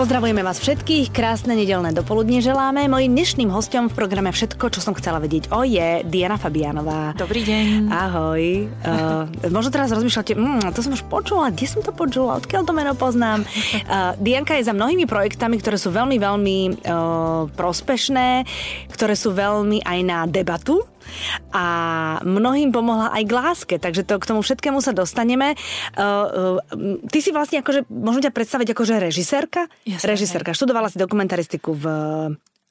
Pozdravujeme vás všetkých, krásne nedelné dopoludne želáme. Mojím dnešným hostom v programe Všetko, čo som chcela vedieť o je Diana Fabianová. Dobrý deň. Ahoj. Uh, možno teraz rozmýšľate, mm, to som už počula, kde som to počula, odkiaľ to meno poznám. Uh, Dianka je za mnohými projektami, ktoré sú veľmi, veľmi uh, prospešné, ktoré sú veľmi aj na debatu a mnohým pomohla aj k láske, takže to, k tomu všetkému sa dostaneme. Uh, uh, ty si vlastne akože, môžem ťa predstaviť akože režisérka? Jasné, režisérka. Študovala si dokumentaristiku v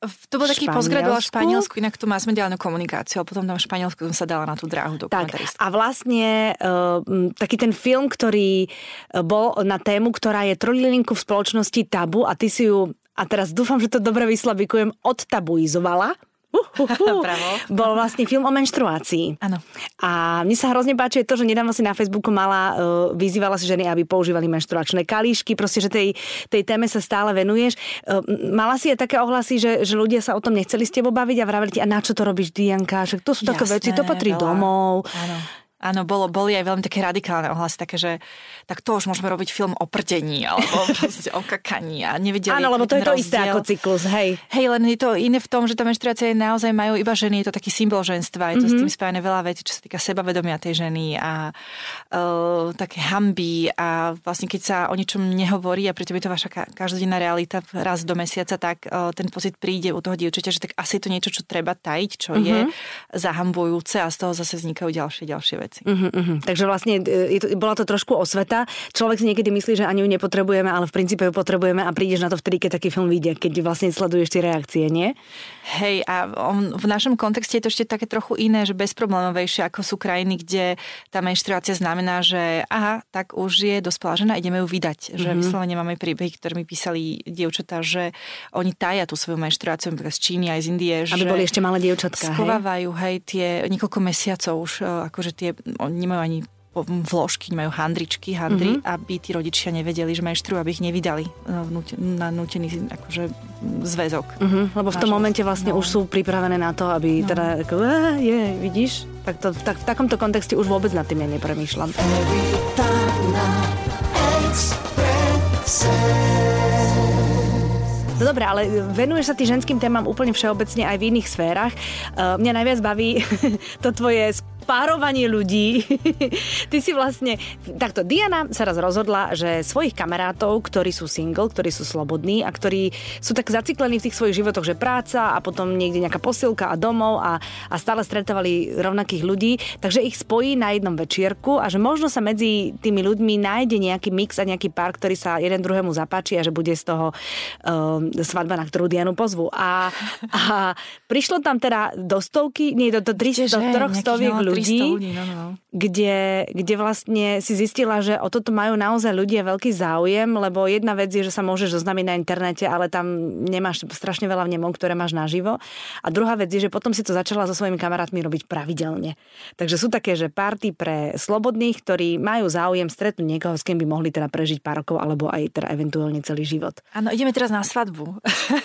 to bol taký postgraduál v Španielsku, inak tu má mediálnu komunikáciu a potom tam v Španielsku som sa dala na tú dráhu dokumentaristiku. Tak, a vlastne uh, taký ten film, ktorý bol na tému, ktorá je trojlinku v spoločnosti tabu a ty si ju, a teraz dúfam, že to dobre vyslabikujem, odtabuizovala uh, uh, uh, bol vlastne film o menštruácii. Áno. A mne sa hrozne páči to, že nedávno si na Facebooku mala, uh, vyzývala si ženy, aby používali menštruačné kalíšky, proste, že tej, tej téme sa stále venuješ. Uh, mala si aj také ohlasy, že, že ľudia sa o tom nechceli s tebou baviť a vravili ti, a na čo to robíš, Dianka? Že to sú také veci, to patrí veľa. domov. Áno. Áno, bolo, boli aj veľmi také radikálne ohlasy, také, že tak to už môžeme robiť film o prdení, alebo proste o kakaní a nevedeli Áno, lebo to je to rozdiel. isté ako cyklus, hej. Hej, len je to iné v tom, že tá menštruácia naozaj majú iba ženy, je to taký symbol ženstva, je to mm-hmm. s tým spájane veľa vecí, čo sa týka sebavedomia tej ženy a uh, také hamby a vlastne keď sa o ničom nehovorí a pritom je to vaša každodenná realita raz do mesiaca, tak uh, ten pocit príde u toho dievčaťa, že tak asi je to niečo, čo treba tajiť, čo mm-hmm. je mhm. zahambujúce a z toho zase vznikajú ďalšie, ďalšie veci veci. Uh-huh, uh-huh. Takže vlastne e, je to, bola to trošku osveta. Človek si niekedy myslí, že ani ju nepotrebujeme, ale v princípe ju potrebujeme a prídeš na to vtedy, keď taký film vyjde, keď vlastne sleduješ tie reakcie, nie? Hej, a on, v našom kontexte je to ešte také trochu iné, že bezproblémovejšie, ako sú krajiny, kde tá menštruácia znamená, že aha, tak už je dospelá žena, ideme ju vydať. Že mm-hmm. vyslovene máme príbehy, ktoré mi písali dievčatá, že oni taja tú svoju menštruáciu z Číny aj z Indie. Aby že boli ešte malé dievčatka. Skovávajú, hej? hej, tie niekoľko mesiacov už, e, akože tie, oni nemajú ani vložky, majú handričky, handry, mm-hmm. aby tí rodičia nevedeli, že menštrujú, aby ich nevydali e, na nutený akože, zväzok. Mm-hmm, lebo v tom momente vlastne no. už sú pripravené na to, aby no. teda ako, je, vidíš? Tak, to, tak v takomto kontexte už vôbec nad tým ja nepremýšľam. No dobré, ale venuješ sa ty ženským témam úplne všeobecne aj v iných sférach. Uh, mňa najviac baví to tvoje párovanie ľudí. Ty si vlastne... Takto, Diana sa raz rozhodla, že svojich kamarátov, ktorí sú single, ktorí sú slobodní a ktorí sú tak zaciklení v tých svojich životoch, že práca a potom niekde nejaká posilka a domov a, a stále stretávali rovnakých ľudí, takže ich spojí na jednom večierku a že možno sa medzi tými ľuďmi nájde nejaký mix a nejaký pár, ktorý sa jeden druhému zapáči a že bude z toho um, svadba, na ktorú Dianu pozvu. A, a prišlo tam teda do stovky, nie, do, do, tri, do troch stoviek ľudí ľudí, ľudí no, no, no. Kde, kde vlastne si zistila, že o toto majú naozaj ľudia veľký záujem, lebo jedna vec je, že sa môžeš zoznamiť na internete, ale tam nemáš strašne veľa vnemov, ktoré máš naživo. A druhá vec je, že potom si to začala so svojimi kamarátmi robiť pravidelne. Takže sú také, že party pre slobodných, ktorí majú záujem stretnúť niekoho, s kým by mohli teda prežiť pár rokov, alebo aj teda eventuálne celý život. Áno, ideme teraz na svadbu.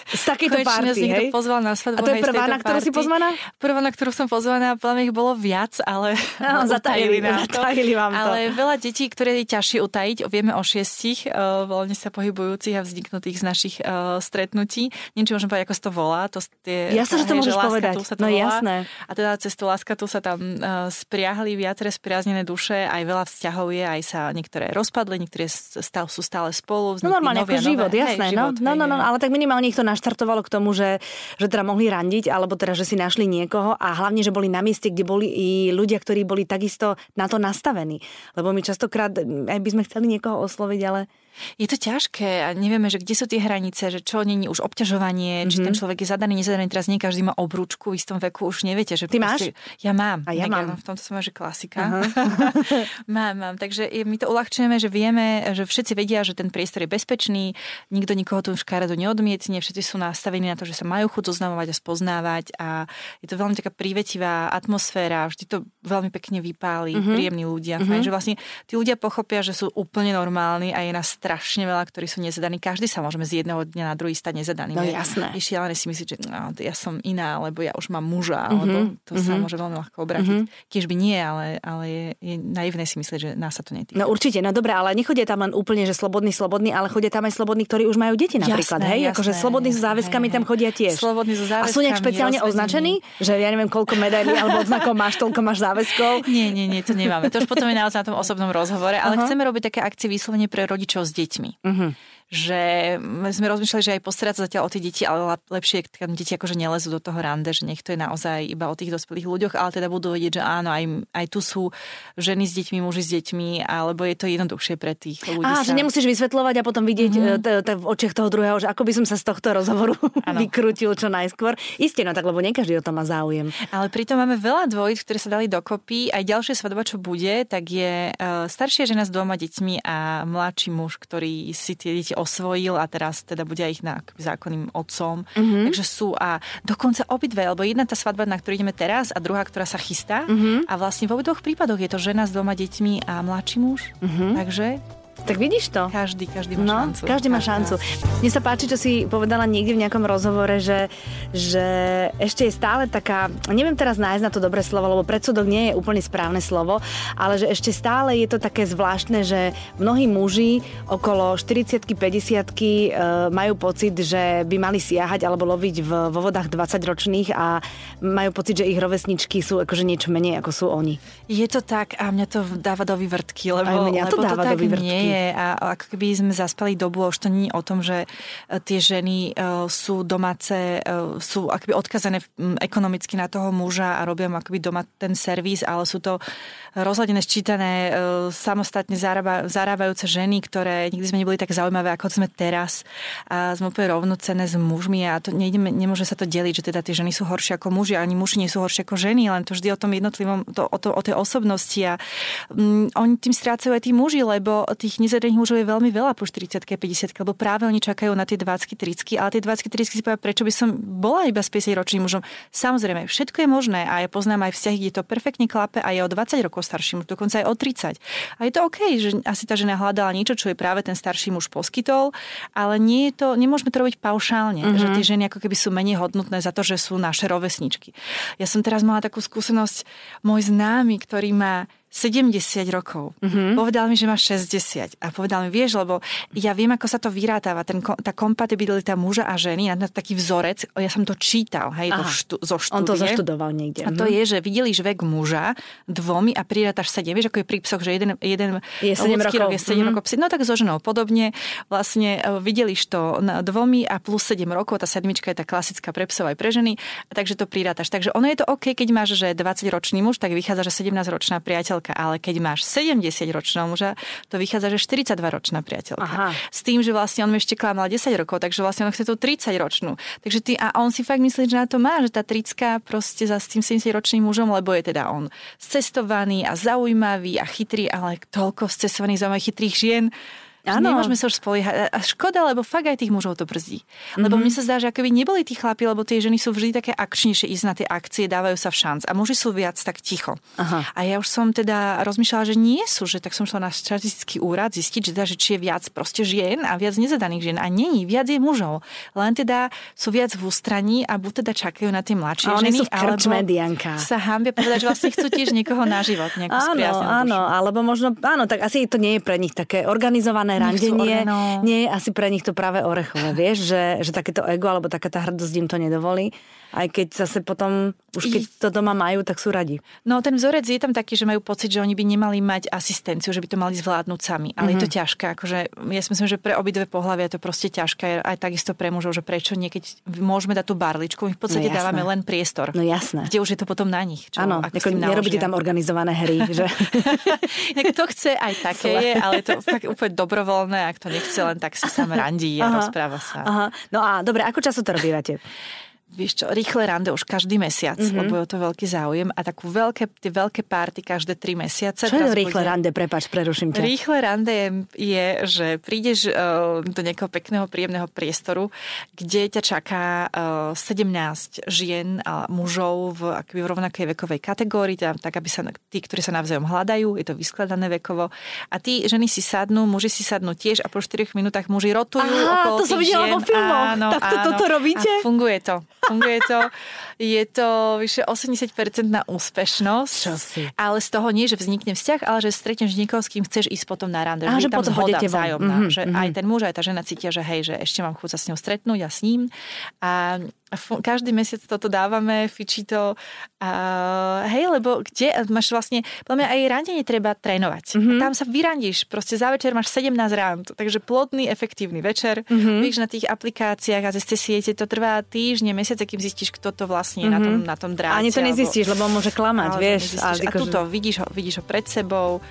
Z takéto party, hej? pozval na svadbu. A to je prvá, na ktorú si pozvaná? Prvá, na ktorú som pozvaná, podľa ich bolo viac, ale no, zatajili, na to. zatajili vám to. Ale veľa detí, ktoré je ťažšie utajiť, vieme o šiestich uh, voľne sa pohybujúcich a vzniknutých z našich uh, stretnutí. Neviem, či môžem povedať, ako sa to volá. To, tie, jasne, že to môžeš povedať. Sa to no volá. jasné. A teda cez tú láska tu sa tam uh, spriahli viaceré spriaznené duše, aj veľa vzťahov je, aj sa niektoré rozpadli, niektoré stále, sú stále spolu. No normálne, ako život, nové. jasné. Hej, no, život, no, no, no, no, ale tak minimálne ich to naštartovalo k tomu, že, že teda mohli randiť, alebo teda, že si našli niekoho a hlavne, že boli na mieste, kde boli i ľudia, ktorí boli takisto na to nastavení. Lebo my častokrát aj by sme chceli niekoho osloviť, ale je to ťažké a nevieme, že kde sú tie hranice, že čo není už obťažovanie, mm-hmm. či ten mhm. človek je zadaný, nezadaný. Teraz nie každý má obrúčku v istom veku, už neviete. Že Ty máš? Ja mám. A ja mám. V tomto som že klasika. Uh-huh. mám, mám. Takže my to uľahčujeme, že vieme, že všetci vedia, že ten priestor je bezpečný, nikto nikoho tu škaredo neodmietne, všetci sú nastavení na to, že sa majú chuť zoznamovať a spoznávať a je to veľmi taká prívetivá atmosféra. Vždy to to veľmi pekne vypáli, uh-huh. príjemní ľudia. Uh-huh. Fajn, že vlastne tí ľudia pochopia, že sú úplne normálni a je nás strašne veľa, ktorí sú nezadaní. Každý sa môžeme z jedného dňa na druhý stať nezadaný. No jasné. Je šialené si myslieť, že no, ja som iná, lebo ja už mám muža, uh-huh. alebo to uh-huh. sa môže veľmi ľahko obrátiť. Uh-huh. Kiež by nie, ale, ale je, je naivné si myslieť, že nás sa to netýka. No určite, no dobré, ale nechodia tam len úplne, že slobodní, slobodní, ale chodia tam aj slobodní, ktorí už majú deti napríklad. Jasné, hej, jasné, akože slobodní so záväzkami hej, tam chodia tiež. Slobodní so záväzkami. A sú nejak špeciálne označení, že ja neviem, koľko medailí alebo odznakov máš, toľko máš záväzkov. Nie, nie, nie, to nemáme. To už potom je naozaj na tom osobnom rozhovore, ale uh-huh. chceme robiť také akcie vyslovene pre rodičov s deťmi. Uh-huh že sme rozmýšľali, že aj postarať sa zatiaľ o tie deti, ale lepšie, keď deti akože nelezú do toho rande, že nech to je naozaj iba o tých dospelých ľuďoch, ale teda budú vedieť, že áno, aj, aj tu sú ženy s deťmi, muži s deťmi, alebo je to jednoduchšie pre tých ľudí. Á, sa... že nemusíš vysvetľovať a potom vidieť mm-hmm. v očiach toho druhého, že ako by som sa z tohto rozhovoru vykrutil čo najskôr. Isté, no tak, lebo nie každý o tom má záujem. Ale pritom máme veľa dvojic, ktoré sa dali dokopy. Aj ďalšia svadba, čo bude, tak je uh, staršia žena s dvoma deťmi a mladší muž, ktorý si tie deti osvojil a teraz teda bude aj ich na zákonným otcom. Mm-hmm. Takže sú a dokonca obidve, lebo jedna tá svadba, na ktorú ideme teraz a druhá, ktorá sa chystá. Mm-hmm. A vlastne v obidvoch prípadoch je to žena s dvoma deťmi a mladší muž. Mm-hmm. Takže tak vidíš to? Každý, každý má no, šancu. Každý má šancu. Mne sa páči, čo si povedala niekde v nejakom rozhovore, že, že ešte je stále taká, neviem teraz nájsť na to dobré slovo, lebo predsudok nie je úplne správne slovo, ale že ešte stále je to také zvláštne, že mnohí muži okolo 40 50 e, majú pocit, že by mali siahať alebo loviť v, vo vodách 20 ročných a majú pocit, že ich rovesničky sú akože niečo menej ako sú oni. Je to tak a mňa to dáva do vývrtky, lebo, Aj mňa to lebo dáva to tak do vývrtky. Nie je a ako keby sme zaspali dobu už to nie je o tom, že e, tie ženy e, sú domáce, e, sú akoby odkazané ekonomicky na toho muža a robia mu akoby doma ten servis, ale sú to rozhľadené, ščítané, samostatne zarába, zarábajúce ženy, ktoré nikdy sme neboli tak zaujímavé, ako sme teraz. A sme úplne rovnocené s mužmi a to nejdeme, nemôže sa to deliť, že teda tie ženy sú horšie ako muži, ani muži nie sú horšie ako ženy, len to vždy o tom jednotlivom, to, o, to, o tej osobnosti a um, oni tým strácajú aj tí muži, lebo tých nezadaných mužov je veľmi veľa po 40 50 lebo práve oni čakajú na tie 20 30 ale tie 20 30 si povedia, prečo by som bola iba s 50 ročným mužom. Samozrejme, všetko je možné a ja poznám aj vzťahy, kde to perfektne klape a je o 20 rokov starší muž, dokonca aj o 30. A je to OK, že asi tá žena hľadala niečo, čo je práve ten starší muž poskytol, ale nie je to, nemôžeme to robiť paušálne, mm-hmm. že tie ženy ako keby sú menej hodnotné za to, že sú naše rovesničky. Ja som teraz mala takú skúsenosť, môj známy, ktorý má 70 rokov. Mm-hmm. Povedal mi, že má 60. A povedal mi, vieš, lebo ja viem, ako sa to vyrátáva, ten, tá kompatibilita muža a ženy, na taký vzorec, ja som to čítal, hej, to štú, zo štúdie. On to zaštudoval niekde. A to mm-hmm. je, že videliš vek muža dvomi a prirátaš 7. Vieš, ako je pri psoch, že jeden, jeden je 7 rokov. rok je 7 mm-hmm. rokov psi. No tak so ženou podobne. Vlastne e, videliš to dvomi a plus 7 rokov, tá sedmička je tá klasická pre psov aj pre ženy, takže to prirátaš. Takže ono je to OK, keď máš, že 20 ročný muž, tak vychádza, že 17 ročná priateľ priateľka, ale keď máš 70 ročného muža, to vychádza, že 42 ročná priateľka. Aha. S tým, že vlastne on ešte klamal 10 rokov, takže vlastne on chce tú 30 ročnú. Takže ty, a on si fakt myslí, že na to má, že tá 30 proste za s tým 70 ročným mužom, lebo je teda on cestovaný a zaujímavý a chytrý, ale toľko cestovaných zaujímavých chytrých žien Áno. Nemôžeme sa už spoliehať. A škoda, lebo fakt aj tých mužov to brzdí. Mm-hmm. Lebo mne sa zdá, že akoby neboli tí chlapi, lebo tie ženy sú vždy také akčnejšie ísť na tie akcie, dávajú sa v šanc. A muži sú viac tak ticho. Aha. A ja už som teda rozmýšľala, že nie sú, že tak som šla na štatistický úrad zistiť, že, teda, že či je viac proste žien a viac nezadaných žien. A není, viac je mužov. Len teda sú viac v ústraní a buď teda čakajú na tie mladšie a ženy, sú v alebo Dianka. sa hambia povedať, že vlastne chcú tiež niekoho na život, áno, áno, alebo možno, áno, tak asi to nie je pre nich také organizované randenie no. nie je asi pre nich to práve orechové, vieš, že, že takéto ego alebo taká tá hrdosť im to nedovolí aj keď zase potom, už keď to doma majú, tak sú radi. No ten vzorec je tam taký, že majú pocit, že oni by nemali mať asistenciu, že by to mali zvládnuť sami. Ale mm-hmm. je to mhm. ťažké. Akože, ja si myslím, že pre obidve pohľavia je to proste ťažké. Aj takisto pre mužov, že prečo niekedy môžeme dať tú barličku, my v podstate no, dávame len priestor. No jasné. Kde už je to potom na nich. Áno, nerobíte tam organizované hry. že? to chce aj také je, ale to tak úplne dobrovoľné, ak to nechce, len tak si sám randí a Aha. rozpráva sa. Aha. No a dobre, ako často to robívate? Vieš čo, rýchle rande už každý mesiac, mm-hmm. lebo je to veľký záujem a takú veľké, tie veľké párty každé tri mesiace. Čo je rýchle bude... rande? Prepač, preruším ťa. Rýchle rande je, je že prídeš uh, do nejakého pekného, príjemného priestoru, kde ťa čaká uh, 17 žien a mužov v, akoby v rovnakej vekovej kategórii, tak, tak aby sa tí, ktorí sa navzájom hľadajú, je to vyskladané vekovo. A tí ženy si sadnú, muži si sadnú tiež a po 4 minútach muži rotujú Aha, okolo to som videla vo filmoch. Áno, tak to, áno. toto robíte? A funguje to. Funguje to. Je to vyše 80% na úspešnosť. Čo si? Ale z toho nie, že vznikne vzťah, ale že stretneš niekoho, s kým chceš ísť potom na rande. A že tam potom zhoda vzájomná. Mm-hmm, že mm-hmm. aj ten muž, aj tá žena cítia, že hej, že ešte mám chuť sa s ňou stretnúť a s ním. A každý mesiac toto dávame, fičí to. A, hej, lebo kde máš vlastne, podľa mňa aj randenie treba trénovať. Mm-hmm. Tam sa vyrandíš, proste za večer máš 17 rand, takže plodný, efektívny večer. Mm-hmm. Víš, na tých aplikáciách a cez tie siete to trvá týždne, mesiace, kým zistíš, kto to vlastne mm-hmm. na tom, na tom dráte. Ani to nezistíš, alebo, lebo môže klamať, vieš. A, a tuto vidíš ho, vidíš ho pred sebou,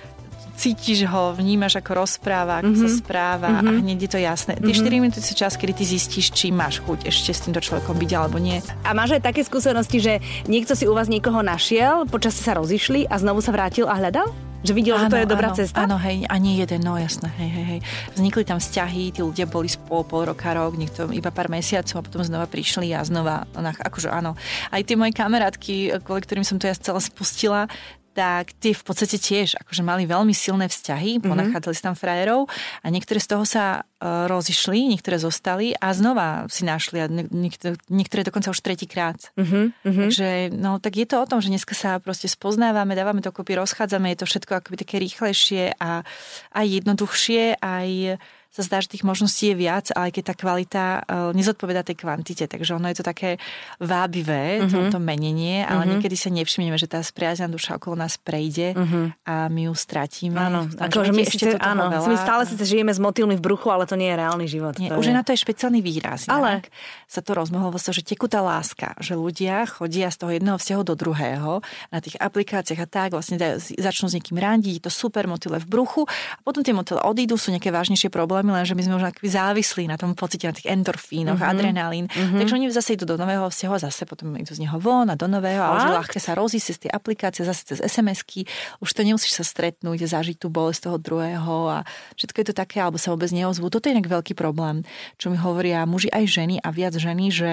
cítiš ho, vnímaš, ako rozpráva, ako mm-hmm. sa mhm. správa mm-hmm. a hneď je to jasné. Tie mm-hmm. 4 minúty sú čas, kedy ty zistíš, či máš chuť ešte s týmto človekom byť alebo nie. A máš aj také skúsenosti, že niekto si u vás niekoho našiel, počas sa rozišli a znovu sa vrátil a hľadal? Že videl, áno, že to je dobrá áno, cesta? Áno, hej, ani jeden, no jasné, hej, hej, hej. Vznikli tam vzťahy, tí ľudia boli spolu pol roka, rok, niekto iba pár mesiacov a potom znova prišli a znova, akože áno. Aj tie moje kamarátky, kvôli ktorým som to ja celá spustila, tak tie v podstate tiež akože mali veľmi silné vzťahy, mm-hmm. ponachádzali si tam frajerov a niektoré z toho sa uh, rozišli, niektoré zostali a znova si našli a niektoré, niektoré dokonca už tretíkrát. Mm-hmm. Takže no tak je to o tom, že dneska sa proste spoznávame, dávame to kopy, rozchádzame, je to všetko akoby také rýchlejšie a aj jednoduchšie, aj sa zdá, že tých možností je viac, ale keď tá kvalita uh, nezodpoveda tej kvantite, takže ono je to také vábivé, uh-huh. to, to menenie, ale uh-huh. niekedy sa nevšimneme, že tá spriazná duša okolo nás prejde uh-huh. a my ju stratíme. Áno, ako, že my, síce, áno my stále síce žijeme s motýlmi v bruchu, ale to nie je reálny život. Nie, už je na to je špeciálny výraz. Ale sa to rozmohlo že tekutá láska, že ľudia chodia z toho jedného vzťahu do druhého na tých aplikáciách a tak vlastne začnú s niekým randiť, to super motyle v bruchu a potom tie motyle odídu, sú nejaké vážnejšie problémy len že my sme už akví závislí na tom pocite, na tých endorfínoch, mm-hmm. adrenalín. Mm-hmm. Takže oni zase idú do nového vzťahu a zase potom idú z neho von a do nového a už ľahké sa rozísť cez tie aplikácie, zase cez SMS-ky. Už to nemusíš sa stretnúť, zažiť tú bolesť toho druhého a všetko je to také, alebo sa vôbec neozvú. Toto je inak veľký problém, čo mi hovoria muži aj ženy a viac ženy, že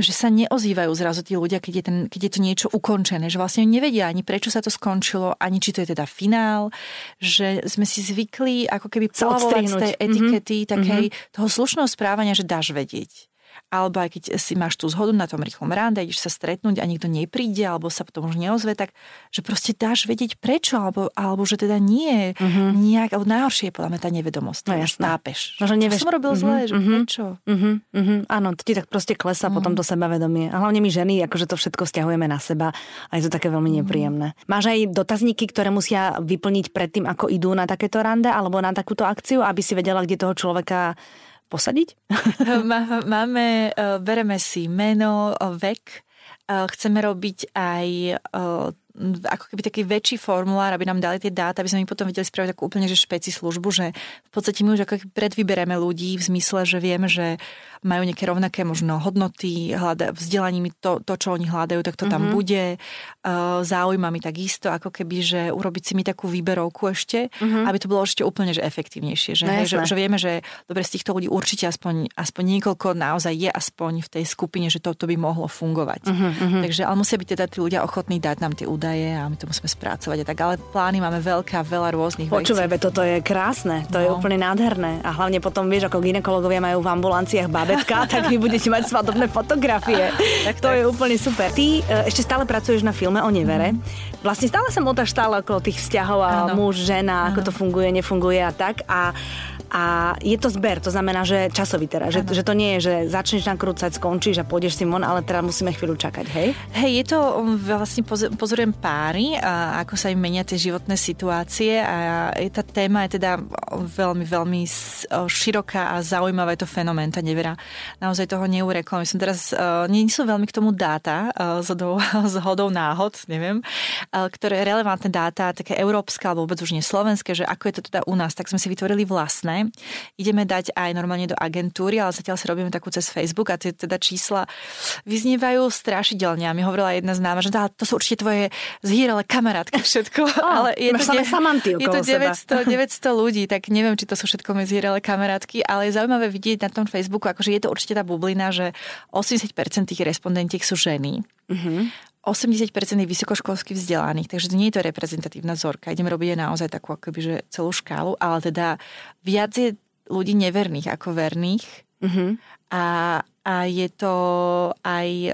že sa neozývajú zrazu tí ľudia, keď je, ten, keď je to niečo ukončené, že vlastne nevedia ani prečo sa to skončilo, ani či to je teda finál, že sme si zvykli ako keby polavovať z tej mhm. etikety mm-hmm. takej mm-hmm. toho slušného správania, že dáš vedieť alebo aj keď si máš tú zhodu na tom rýchlom rande, ideš sa stretnúť a nikto nepríde, alebo sa potom už neozve, tak že proste dáš vedieť prečo, alebo, alebo že teda nie, uh-huh. nejak, alebo najhoršie je podľa mňa tá nevedomosť. No jasná. Tápeš. No, že nevieš. som robil uh-huh. zle, že uh-huh. prečo? Uh-huh. Uh-huh. Áno, ti tak proste klesá uh-huh. potom to sebavedomie. A hlavne my ženy, akože to všetko stiahujeme na seba a je to také veľmi nepríjemné. Uh-huh. Máš aj dotazníky, ktoré musia vyplniť predtým, ako idú na takéto rande alebo na takúto akciu, aby si vedela, kde toho človeka posadiť? Máme, e, bereme si meno, vek, e, chceme robiť aj e, ako keby taký väčší formulár, aby nám dali tie dáta, aby sme im potom vedeli spraviť takú úplne že špeci službu, že v podstate my už ako predvybereme ľudí v zmysle, že vieme, že majú nejaké rovnaké možno hodnoty, hľada, vzdelaním to, to, čo oni hľadajú, tak to mm-hmm. tam mhm. bude. Uh, zaujíma mi takisto, ako keby, že urobiť si mi takú výberovku ešte, mm-hmm. aby to bolo ešte úplne že efektívnejšie. Že, no, hej, že, že vieme, že dobre z týchto ľudí určite aspoň, aspoň niekoľko naozaj je aspoň v tej skupine, že toto by mohlo fungovať. Mm-hmm. Takže, ale musia byť teda tí ľudia ochotní dať nám tie údaje a my to musíme spracovať a tak. Ale plány máme veľké a veľa rôznych Počúvaj, vecí. toto je krásne, to no. je úplne nádherné. A hlavne potom vieš, ako ginekologovia majú v ambulanciách báb babetka, tak vy budete mať svadobné fotografie. tak to tak. je úplne super. Ty e, ešte stále pracuješ na filme o nevere. Mm. Vlastne stále sa motáš stále okolo tých vzťahov a Áno. muž, žena, Áno. ako to funguje, nefunguje a tak. A a je to zber, to znamená, že časový teda, že, že to nie je, že začneš nakrúcať, skončíš a pôjdeš si von, ale teda musíme chvíľu čakať, hej? Hej, je to, um, vlastne pozorujem páry, a ako sa im menia tie životné situácie a tá téma je teda veľmi, veľmi široká a zaujímavá je to fenomén, tá nevera. Naozaj toho neurekla. My som teraz, nie sú veľmi k tomu dáta, z hodou náhod, neviem, ktoré relevantné dáta, také európske alebo vôbec už nie slovenské, že ako je to teda u nás, tak sme si vytvorili vlastné Ideme dať aj normálne do agentúry, ale zatiaľ si robíme takú cez Facebook a tie teda čísla vyznievajú strašidelne. A mi hovorila jedna známa, že to sú určite tvoje zhýrele kamarátky všetko. Oh, ale je to, de- je to 900, 900 ľudí, tak neviem, či to sú všetko moje zhýrele kamarátky, ale je zaujímavé vidieť na tom Facebooku, akože je to určite tá bublina, že 80% tých respondentiek sú ženy. Uh-huh. 80% je vysokoškolsky vzdelaných, takže nie je to reprezentatívna vzorka. Ideme robiť naozaj takú akoby, že celú škálu, ale teda viac je ľudí neverných ako verných. Uh-huh. A a je to aj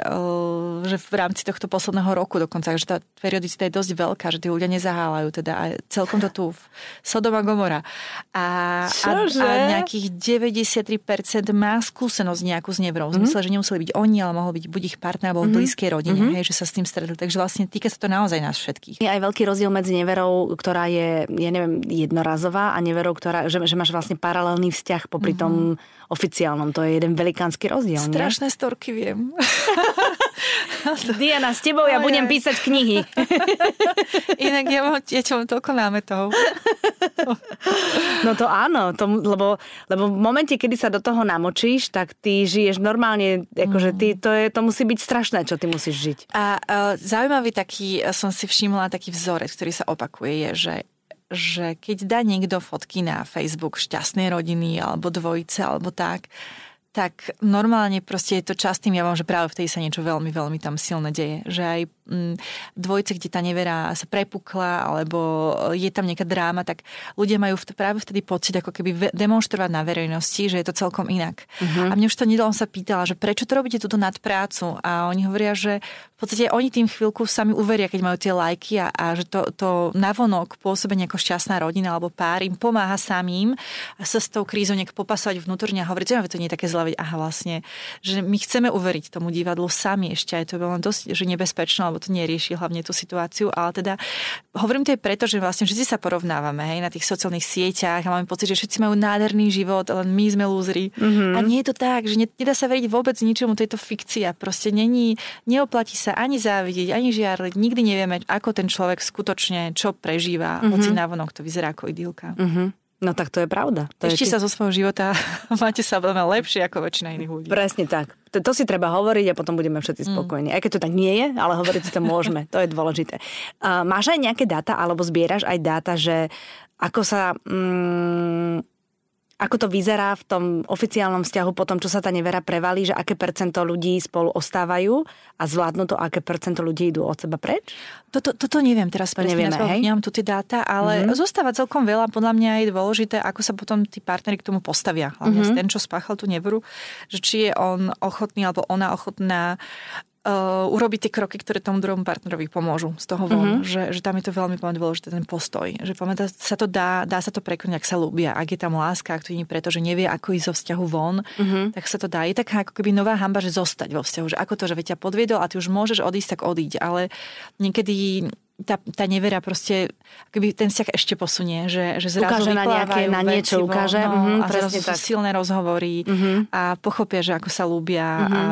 že v rámci tohto posledného roku dokonca, že tá periodicita je dosť veľká, že tí ľudia nezaháľajú, teda aj celkom to tu v Sodoma Gomora. A, a, a nejakých 93% má skúsenosť nejakú s nevrou. V zmysle, mm-hmm. že nemuseli byť oni, ale mohol byť buď ich partner alebo mm-hmm. blízkej rodine, mm-hmm. hej, že sa s tým stretli. Takže vlastne týka sa to naozaj nás všetkých. Je aj veľký rozdiel medzi neverou, ktorá je, ja neviem, jednorazová a neverou, ktorá, že, že máš vlastne paralelný vzťah popri mm-hmm. tom oficiálnom. To je jeden velikánsky rozdiel. Strašné nie? storky viem. Diana, s tebou ja budem písať knihy. Inak ja mám, mám toľko námetov. no to áno, to, lebo, lebo v momente, kedy sa do toho namočíš, tak ty žiješ normálne, akože ty, to, je, to musí byť strašné, čo ty musíš žiť. A uh, zaujímavý taký, som si všimla taký vzorec, ktorý sa opakuje, je, že že keď dá niekto fotky na Facebook šťastnej rodiny alebo dvojice alebo tak, tak normálne proste je to častým javom, že práve vtedy sa niečo veľmi, veľmi tam silné deje. Že aj mm, dvojice, kde tá nevera sa prepukla, alebo je tam nejaká dráma, tak ľudia majú práve vtedy pocit, ako keby demonstrovať na verejnosti, že je to celkom inak. Uh-huh. A mne už to nedalo sa pýtala, že prečo to robíte túto nadprácu? A oni hovoria, že v podstate oni tým chvíľku sami uveria, keď majú tie lajky a, a že to, to navonok pôsobenie ako šťastná rodina alebo pár im pomáha samým sa s tou krízou nejak popasovať vnútorne a hovoriť, že to nie je také zle aha vlastne, že my chceme uveriť tomu divadlu sami ešte, aj to bolo dosť že nebezpečné, lebo to nerieši hlavne tú situáciu, ale teda hovorím to aj preto, že vlastne všetci sa porovnávame hej, na tých sociálnych sieťach a máme pocit, že všetci majú nádherný život, len my sme lúzri. Mm-hmm. A nie je to tak, že nedá sa veriť vôbec ničomu, to je to fikcia. Proste není, neoplatí sa ani závidieť, ani žiarliť. Nikdy nevieme, ako ten človek skutočne čo prežíva, mm-hmm. hoci návonok to vyzerá ako idylka. Mm-hmm. No tak to je pravda. To Ešte je... sa zo svojho života máte sa veľmi lepšie ako väčšina iných ľudí. Presne tak. To, to si treba hovoriť a potom budeme všetci mm. spokojní. Mm. Aj keď to tak nie je, ale hovoriť si to môžeme. To je dôležité. Uh, máš aj nejaké dáta, alebo zbieraš aj dáta, že ako sa... Mm, ako to vyzerá v tom oficiálnom vzťahu po tom, čo sa tá nevera prevalí, že aké percento ľudí spolu ostávajú a zvládnu to, aké percento ľudí idú od seba preč? Toto, toto neviem teraz to presne, nevieme, hej? nemám tu tie dáta, ale mm-hmm. zostáva celkom veľa. Podľa mňa je dôležité, ako sa potom tí partneri k tomu postavia. Hlavne mm-hmm. ten, čo spáchal tú neveru, že či je on ochotný alebo ona ochotná uh, urobiť tie kroky, ktoré tomu druhému partnerovi pomôžu z toho von. Mm-hmm. Že, že tam je to veľmi dôležité, ten postoj. Že pamätá, sa to dá, dá sa to prekonať, ak sa ľúbia. Ak je tam láska, ak to nie preto, že nevie, ako ísť zo vzťahu von, mm-hmm. tak sa to dá. Je taká ako keby nová hamba, že zostať vo vzťahu. Že ako to, že ťa podviedol a ty už môžeš odísť, tak odíď. Ale niekedy tá, tá nevera proste, akoby ten vzťah ešte posunie, že, že zrazu ukáže na nejaké, na niečo veci, ukáže. No, mm-hmm, a zrazu tak. sú silné rozhovory mm-hmm. a pochopia, že ako sa ľúbia mm-hmm. a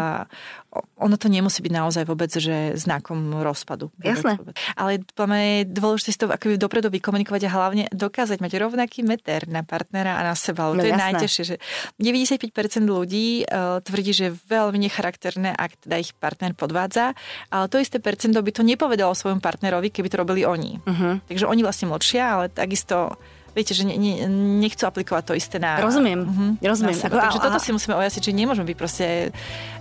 ono to nemusí byť naozaj vôbec, že znakom rozpadu. Jasné. Ale máme dôležité si to akoby dopredu vykomunikovať a hlavne dokázať mať rovnaký meter na partnera a na seba. No, to je najtežšie, že 95% ľudí uh, tvrdí, že je veľmi necharakterné, ak teda ich partner podvádza, ale to isté percento by to nepovedalo svojom partnerovi, keby to robili oni. Uh-huh. Takže oni vlastne mlčia, ale takisto viete, že ne, ne, nechcú aplikovať to isté na... Rozumiem, uh-huh, rozumiem. Na Takže toto si musíme ojasniť, že nemôžeme byť proste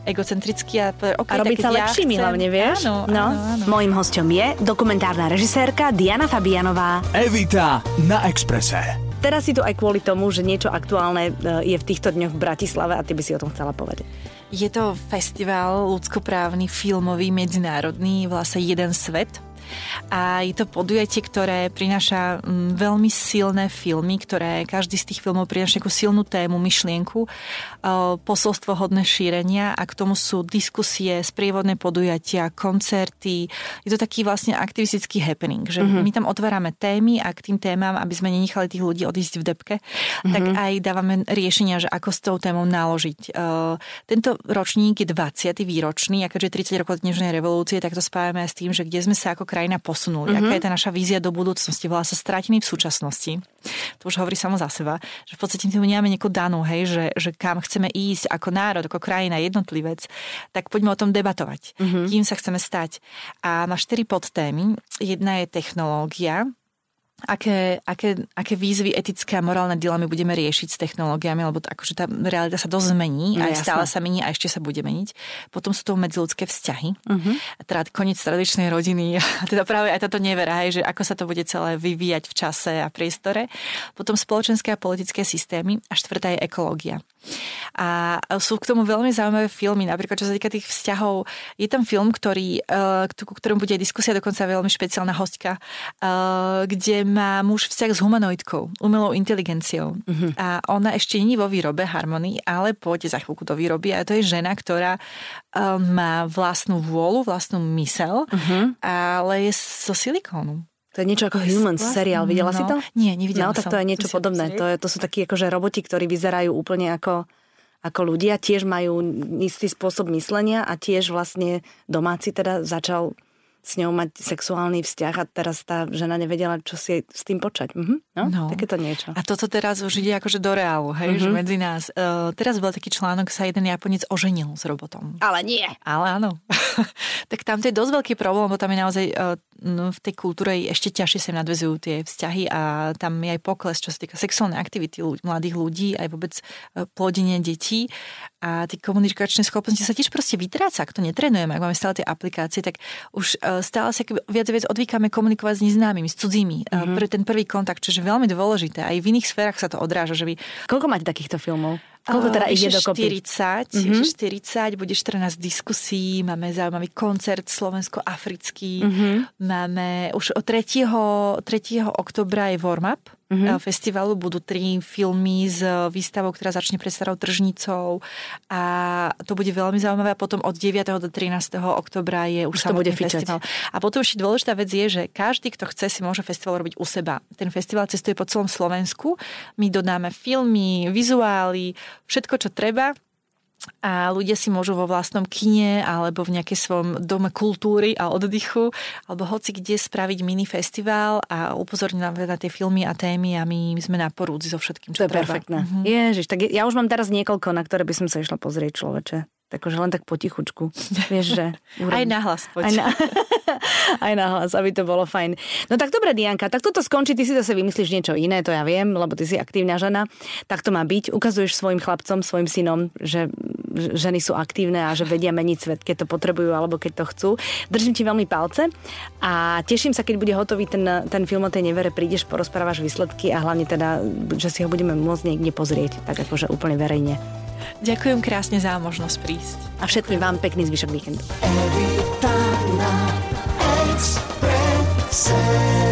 egocentrickí a povedať, okay, a robiť sa ja lepšími chcem... hlavne, vieš? Áno, no. áno, áno. Mojím hostom je dokumentárna režisérka Diana Fabianová. Evita na Exprese. Teraz si tu aj kvôli tomu, že niečo aktuálne e, je v týchto dňoch v Bratislave a ty by si o tom chcela povedať. Je to festival ľudskoprávny, filmový, medzinárodný, vlastne jeden svet a je to podujatie, ktoré prináša mm, veľmi silné filmy, ktoré každý z tých filmov prináša nejakú silnú tému, myšlienku, posolstvo hodné šírenia a k tomu sú diskusie, sprievodné podujatia, koncerty. Je to taký vlastne aktivistický happening, že mm-hmm. my tam otvárame témy a k tým témam, aby sme nenechali tých ľudí odísť v depke, mm-hmm. tak aj dávame riešenia, že ako s tou témou naložiť. E, tento ročník je 20. výročný a keďže 30 rokov dnešnej revolúcie, tak to spájame aj s tým, že kde sme sa ako krajina posunuli, mm-hmm. aká je tá naša vízia do budúcnosti, volá sa Stratení v súčasnosti. to už hovorí samo za seba, že v podstate my nemáme nejakú danú, hej, že, že kam chceme ísť ako národ, ako krajina, jednotlivec, tak poďme o tom debatovať. Mm-hmm. Kým sa chceme stať. A má štyri podtémy. Jedna je technológia, aké, aké, aké výzvy etické a morálne dilemy budeme riešiť s technológiami, lebo akože tá realita sa dosť zmení, no, aj stále sa mení a ešte sa bude meniť. Potom sú to medziludské vzťahy, uh-huh. teda koniec tradičnej rodiny, a teda práve aj táto nevera, že ako sa to bude celé vyvíjať v čase a priestore. Potom spoločenské a politické systémy a štvrtá je ekológia. A sú k tomu veľmi zaujímavé filmy, napríklad čo sa týka tých vzťahov. Je tam film, ktorý, uh, ku ktorom bude diskusia, dokonca veľmi špeciálna hostka, uh, kde má muž vzťah s humanoidkou, umelou inteligenciou. Uh-huh. A ona ešte nie vo výrobe harmonii, ale pôjde za chvíľku do výroby a to je žena, ktorá uh, má vlastnú vôľu, vlastnú mysel, uh-huh. ale je zo silikónu. To je niečo ako Humans seriál, videla no, si to? Nie, nevidela No, tak to je niečo to podobné. To, je, to sú takí akože roboti, ktorí vyzerajú úplne ako, ako ľudia, tiež majú istý spôsob myslenia a tiež vlastne domáci teda začal s ňou mať sexuálny vzťah a teraz tá žena nevedela, čo si s tým počať. Mhm. No, no, takéto niečo. A toto teraz už ide akože do reálu, hej, mm-hmm. že medzi nás. Uh, teraz bol taký článok, sa jeden Japonec oženil s robotom. Ale nie. Ale áno. tak tam to je dosť veľký problém, lebo tam je naozaj uh, v tej kultúre ešte ťažšie sa nadvezujú tie vzťahy a tam je aj pokles, čo sa týka sexuálnej aktivity ľudí, mladých ľudí, aj vôbec uh, plodenie detí a tie komunikačné schopnosti sa tiež proste vytráca, ak to netrenujeme, ak máme stále tie aplikácie, tak už uh, stále sa viac viac odvykáme komunikovať s neznámymi, s cudzími. Mm-hmm. Pre ten prvý kontakt, čo je veľmi dôležité. Aj v iných sférach sa to odráža. Že vy... Koľko máte takýchto filmov? Koľko teda ide dokopy? 40, mm-hmm. 40, bude 14 diskusí, máme zaujímavý koncert slovensko-africký, mm-hmm. máme už od 3. 3. oktobra je warm-up, mm-hmm. festivalu. Budú tri filmy s výstavou, ktorá začne pred starou tržnicou a to bude veľmi zaujímavé. A potom od 9. do 13. oktobra je už, už to bude festival. A potom ešte dôležitá vec je, že každý, kto chce, si môže festival robiť u seba. Ten festival cestuje po celom Slovensku. My dodáme filmy, vizuály, všetko, čo treba a ľudia si môžu vo vlastnom kine alebo v nejakej svojom dome kultúry a oddychu alebo hoci kde spraviť mini festival a upozorniť na, na tie filmy a témy a my sme na porúdzi so všetkým, čo to je treba. perfektné. Mm-hmm. Ježiš, tak ja už mám teraz niekoľko, na ktoré by som sa išla pozrieť človeče. Takže len tak potichučku. Vieš, že... Aj nahlas poď. Aj, na, aj nahlas, aby to bolo fajn. No tak dobre, Dianka, tak toto skončí, ty si zase vymyslíš niečo iné, to ja viem, lebo ty si aktívna žena. Tak to má byť. Ukazuješ svojim chlapcom, svojim synom, že ženy sú aktívne a že vedia meniť svet, keď to potrebujú alebo keď to chcú. Držím ti veľmi palce a teším sa, keď bude hotový ten, ten film o tej nevere, prídeš, porozprávaš výsledky a hlavne teda, že si ho budeme môcť niekde pozrieť, tak akože úplne verejne. Ďakujem krásne za možnosť prísť. A všetkým vám pekný zvyšok víkendu. Evitana Express.